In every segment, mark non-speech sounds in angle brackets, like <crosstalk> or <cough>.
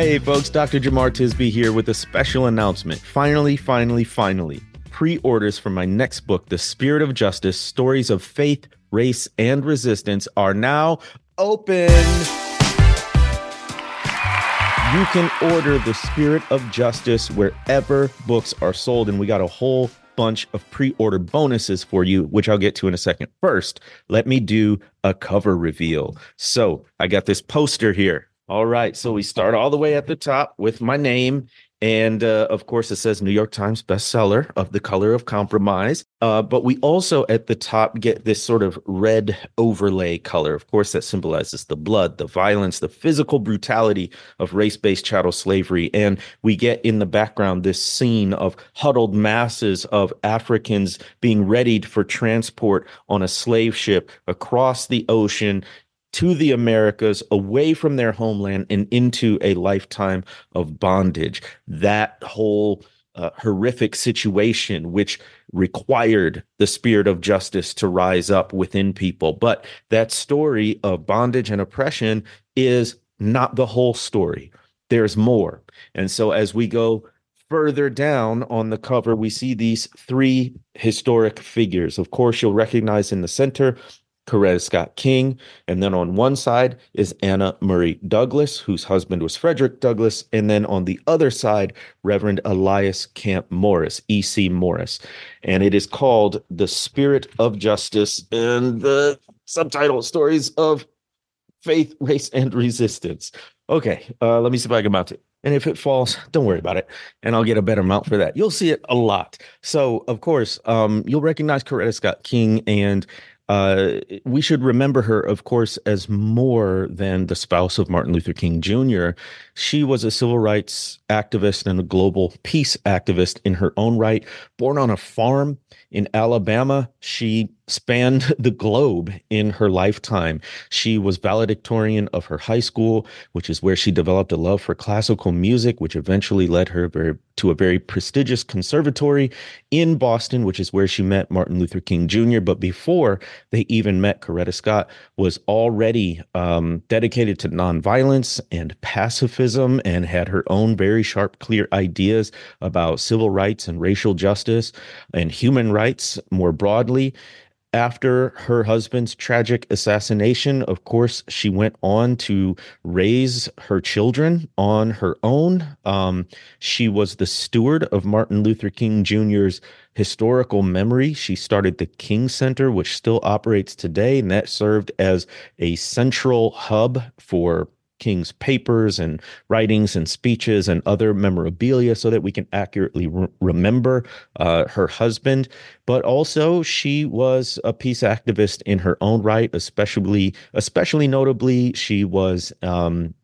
Hey folks, Dr. Jemar Tisby here with a special announcement. Finally, finally, finally, pre orders for my next book, The Spirit of Justice Stories of Faith, Race, and Resistance, are now open. You can order The Spirit of Justice wherever books are sold, and we got a whole bunch of pre order bonuses for you, which I'll get to in a second. First, let me do a cover reveal. So I got this poster here. All right. So we start all the way at the top with my name. And uh, of course, it says New York Times bestseller of The Color of Compromise. Uh, but we also at the top get this sort of red overlay color. Of course, that symbolizes the blood, the violence, the physical brutality of race based chattel slavery. And we get in the background this scene of huddled masses of Africans being readied for transport on a slave ship across the ocean to the Americas, away from their homeland, and into a lifetime of bondage. That whole uh, horrific situation, which required the spirit of justice to rise up within people. But that story of bondage and oppression is not the whole story. There's more. And so as we go further down on the cover, we see these three historic figures. Of course, you'll recognize in the center Coretta Scott King. And then on one side is Anna Murray Douglass, whose husband was Frederick Douglass. And then on the other side, Reverend Elias Camp Morris, E.C. Morris. And it is called The Spirit of Justice and the subtitle Stories of Faith, Race, and Resistance. Okay, uh, let me see if I can mount it. And if it falls, don't worry about it. And I'll get a better mount for that. You'll see it a lot. So, of course, um, you'll recognize Coretta Scott King and uh, we should remember her, of course, as more than the spouse of Martin Luther King Jr. She was a civil rights activist and a global peace activist in her own right. Born on a farm in Alabama, she spanned <laughs> the globe in her lifetime. She was valedictorian of her high school, which is where she developed a love for classical music, which eventually led her very, to a very prestigious conservatory in Boston, which is where she met Martin Luther King Jr. But before they even met, Coretta Scott was already um, dedicated to nonviolence and pacifism and had her own very sharp, clear ideas about civil rights and racial justice and human rights more broadly after her husband's tragic assassination, of course, she went on to raise her children on her own. Um, she was the steward of Martin Luther King Jr.'s historical memory. She started the King Center, which still operates today, and that served as a central hub for King's papers and writings and speeches and other memorabilia so that we can accurately re- remember uh, her husband. But also, she was a peace activist in her own right, especially, especially notably, she was um,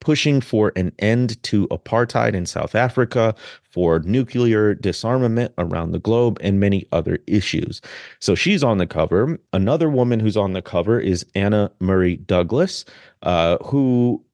pushing for an end to apartheid in South Africa, for nuclear disarmament around the globe, and many other issues. So she's on the cover. Another woman who's on the cover is Anna Murray Douglass, uh, who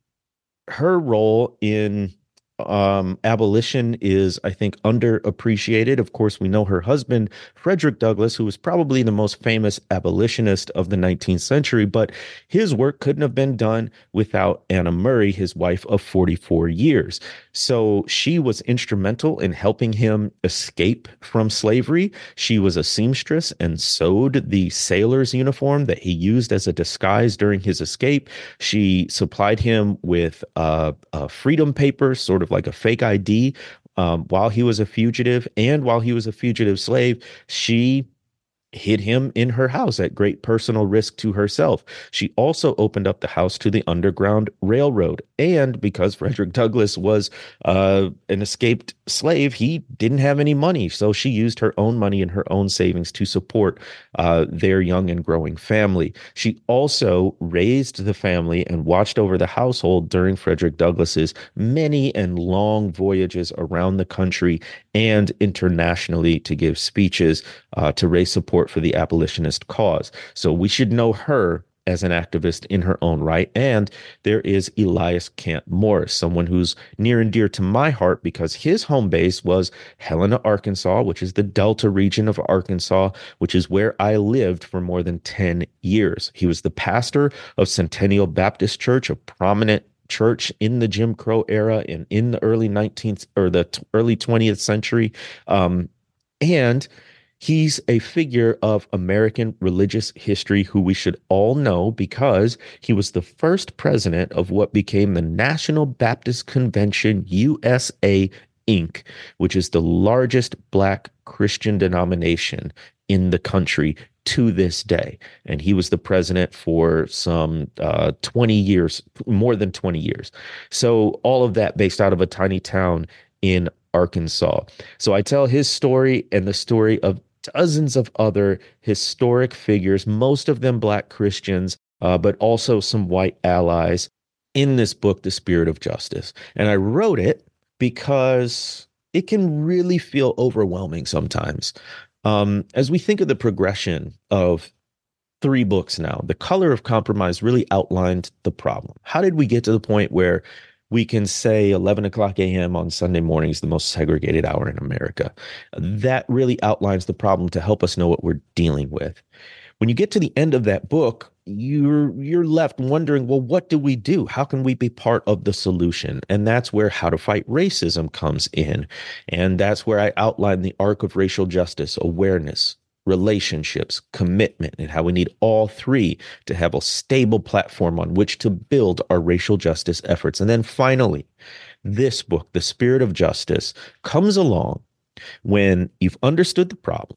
her role in um, abolition is, I think, underappreciated. Of course, we know her husband, Frederick Douglass, who was probably the most famous abolitionist of the 19th century, but his work couldn't have been done without Anna Murray, his wife of 44 years. So she was instrumental in helping him escape from slavery. She was a seamstress and sewed the sailor's uniform that he used as a disguise during his escape. She supplied him with uh, uh, freedom paper, sort of of like a fake ID um, while he was a fugitive and while he was a fugitive slave. She hid him in her house at great personal risk to herself. She also opened up the house to the Underground Railroad. And because Frederick Douglass was uh, an escaped slave, he didn't have any money. So she used her own money and her own savings to support uh, their young and growing family. She also raised the family and watched over the household during Frederick Douglass's many and long voyages around the country and internationally to give speeches uh, to raise support for the abolitionist cause. So we should know her as an activist in her own right. And there is Elias Camp Morris, someone who's near and dear to my heart because his home base was Helena, Arkansas, which is the Delta region of Arkansas, which is where I lived for more than 10 years. He was the pastor of Centennial Baptist Church, a prominent church in the Jim Crow era and in the early 19th or the early 20th century. Um, and He's a figure of American religious history who we should all know because he was the first president of what became the National Baptist Convention USA Inc., which is the largest Black Christian denomination in the country to this day. And he was the president for some uh, 20 years, more than 20 years. So, all of that based out of a tiny town in Arkansas. So, I tell his story and the story of dozens of other historic figures, most of them Black Christians, uh, but also some white allies in this book, The Spirit of Justice. And I wrote it because it can really feel overwhelming sometimes. Um, as we think of the progression of three books now, The Color of Compromise really outlined the problem. How did we get to the point where we can say 11 o'clock a.m. on Sunday morning is the most segregated hour in America. That really outlines the problem to help us know what we're dealing with. When you get to the end of that book, you're you're left wondering, well, what do we do? How can we be part of the solution? And that's where how to fight racism comes in. And that's where I outline the arc of racial justice, awareness, relationships, commitment, and how we need all three to have a stable platform on which to build our racial justice efforts. And then finally, this book, The Spirit of Justice, comes along when you've understood the problem,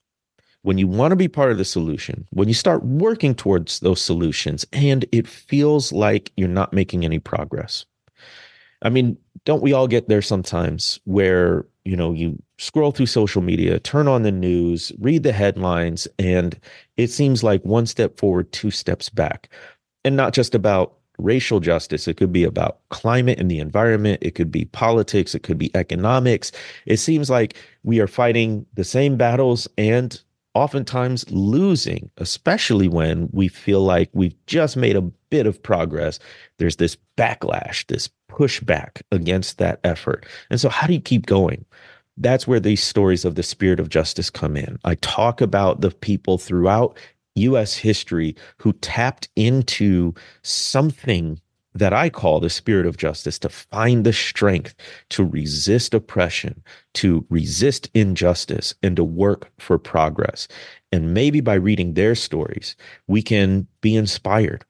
when you want to be part of the solution, when you start working towards those solutions, and it feels like you're not making any progress. I mean, don't we all get there sometimes where you know you scroll through social media turn on the news read the headlines and it seems like one step forward two steps back. And not just about racial justice it could be about climate and the environment it could be politics it could be economics. It seems like we are fighting the same battles and oftentimes losing especially when we feel like we've just made a bit of progress there's this backlash this pushback against that effort. And so, how do you keep going? That's where these stories of the spirit of justice come in. I talk about the people throughout US history who tapped into something that I call the spirit of justice to find the strength to resist oppression, to resist injustice, and to work for progress. And maybe by reading their stories, we can be inspired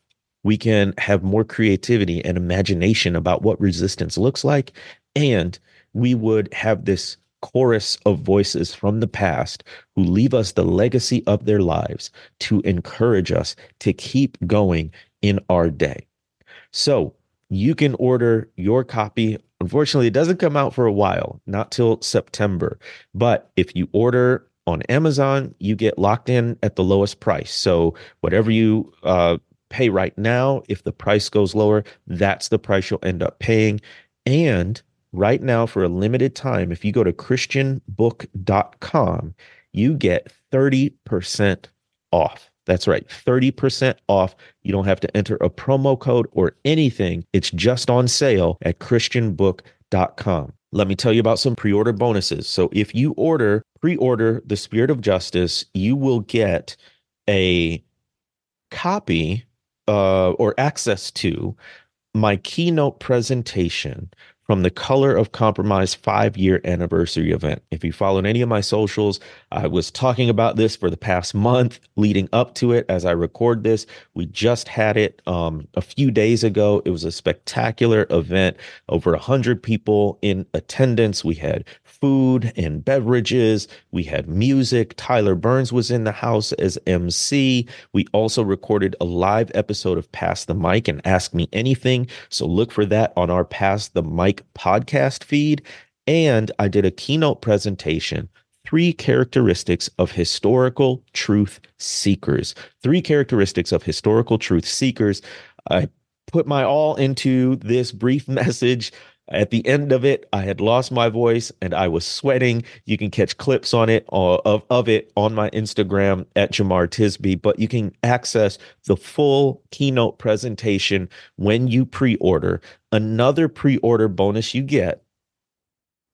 we can have more creativity and imagination about what resistance looks like. And we would have this chorus of voices from the past who leave us the legacy of their lives to encourage us to keep going in our day. So you can order your copy. Unfortunately, it doesn't come out for a while, not till September. But if you order on Amazon, you get locked in at the lowest price. So whatever you uh, pay right now. If the price goes lower, that's the price you'll end up paying. And right now, for a limited time, if you go to christianbook.com, you get 30% off. That's right, 30% off. You don't have to enter a promo code or anything. It's just on sale at christianbook.com. Let me tell you about some pre order bonuses. So if you order, pre order The Spirit of Justice, you will get a copy uh, or access to my keynote presentation from the Color of Compromise five year anniversary event. If you followed any of my socials, I was talking about this for the past month leading up to it as I record this. We just had it um, a few days ago. It was a spectacular event, over 100 people in attendance. We had food and beverages. We had music. Tyler Burns was in the house as MC. We also recorded a live episode of Pass the Mic and Ask Me Anything. So look for that on our Pass the Mic podcast feed. And I did a keynote presentation three characteristics of historical truth seekers. Three characteristics of historical truth seekers. I put my all into this brief <laughs> message. At the end of it, I had lost my voice and I was sweating. You can catch clips on it uh, of, of it on my Instagram at Jemar Tisby, but you can access the full keynote presentation when you pre-order. Another pre-order bonus you get,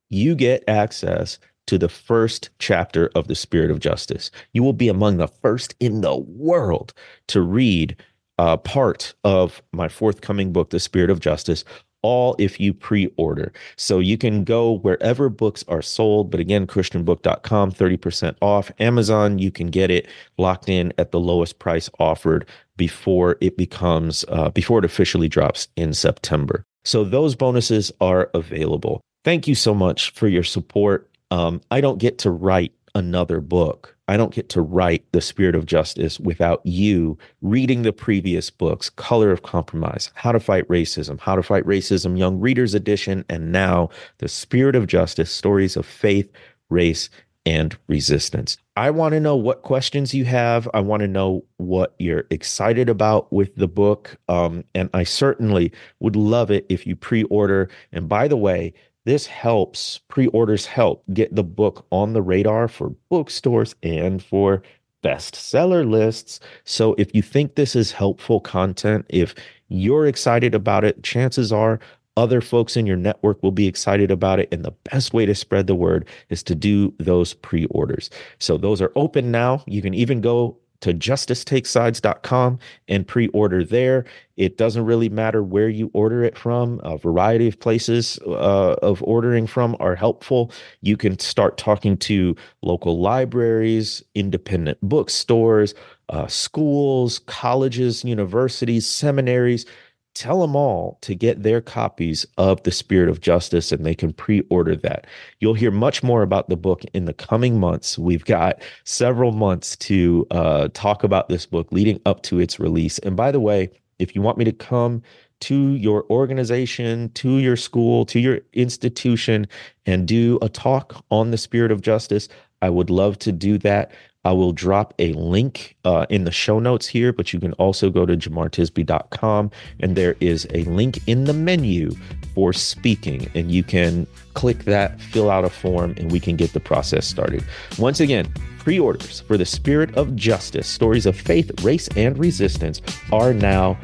you get access to the first chapter of the Spirit of Justice. You will be among the first in the world to read uh, part of my forthcoming book, The Spirit of Justice, all if you pre-order. So you can go wherever books are sold, but again, christianbook.com, 30% off. Amazon, you can get it locked in at the lowest price offered before it becomes uh, before it officially drops in September. So those bonuses are available. Thank you so much for your support. Um, I don't get to write another book. I don't get to write The Spirit of Justice without you reading the previous books Color of Compromise, How to Fight Racism, How to Fight Racism, Young Readers Edition, and now The Spirit of Justice Stories of Faith, Race, and Resistance. I want to know what questions you have. I want to know what you're excited about with the book. Um, and I certainly would love it if you pre order. And by the way, this helps, pre orders help get the book on the radar for bookstores and for bestseller lists. So if you think this is helpful content, if you're excited about it, chances are other folks in your network will be excited about it. And the best way to spread the word is to do those pre orders. So those are open now. You can even go to justicetakessides.com and pre-order there. It doesn't really matter where you order it from. A variety of places uh, of ordering from are helpful. You can start talking to local libraries, independent bookstores, uh, schools, colleges, universities, seminaries tell them all to get their copies of The Spirit of Justice and they can pre order that. You'll hear much more about the book in the coming months. We've got several months to uh, talk about this book leading up to its release. And by the way, if you want me to come to your organization, to your school, to your institution, and do a talk on the spirit of justice, I would love to do that. I will drop a link uh, in the show notes here, but you can also go to jemartisby.com and there is a link in the menu for speaking. And you can click that, fill out a form, and we can get the process started. Once again, pre orders for the Spirit of Justice Stories of Faith, Race, and Resistance are now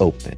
open.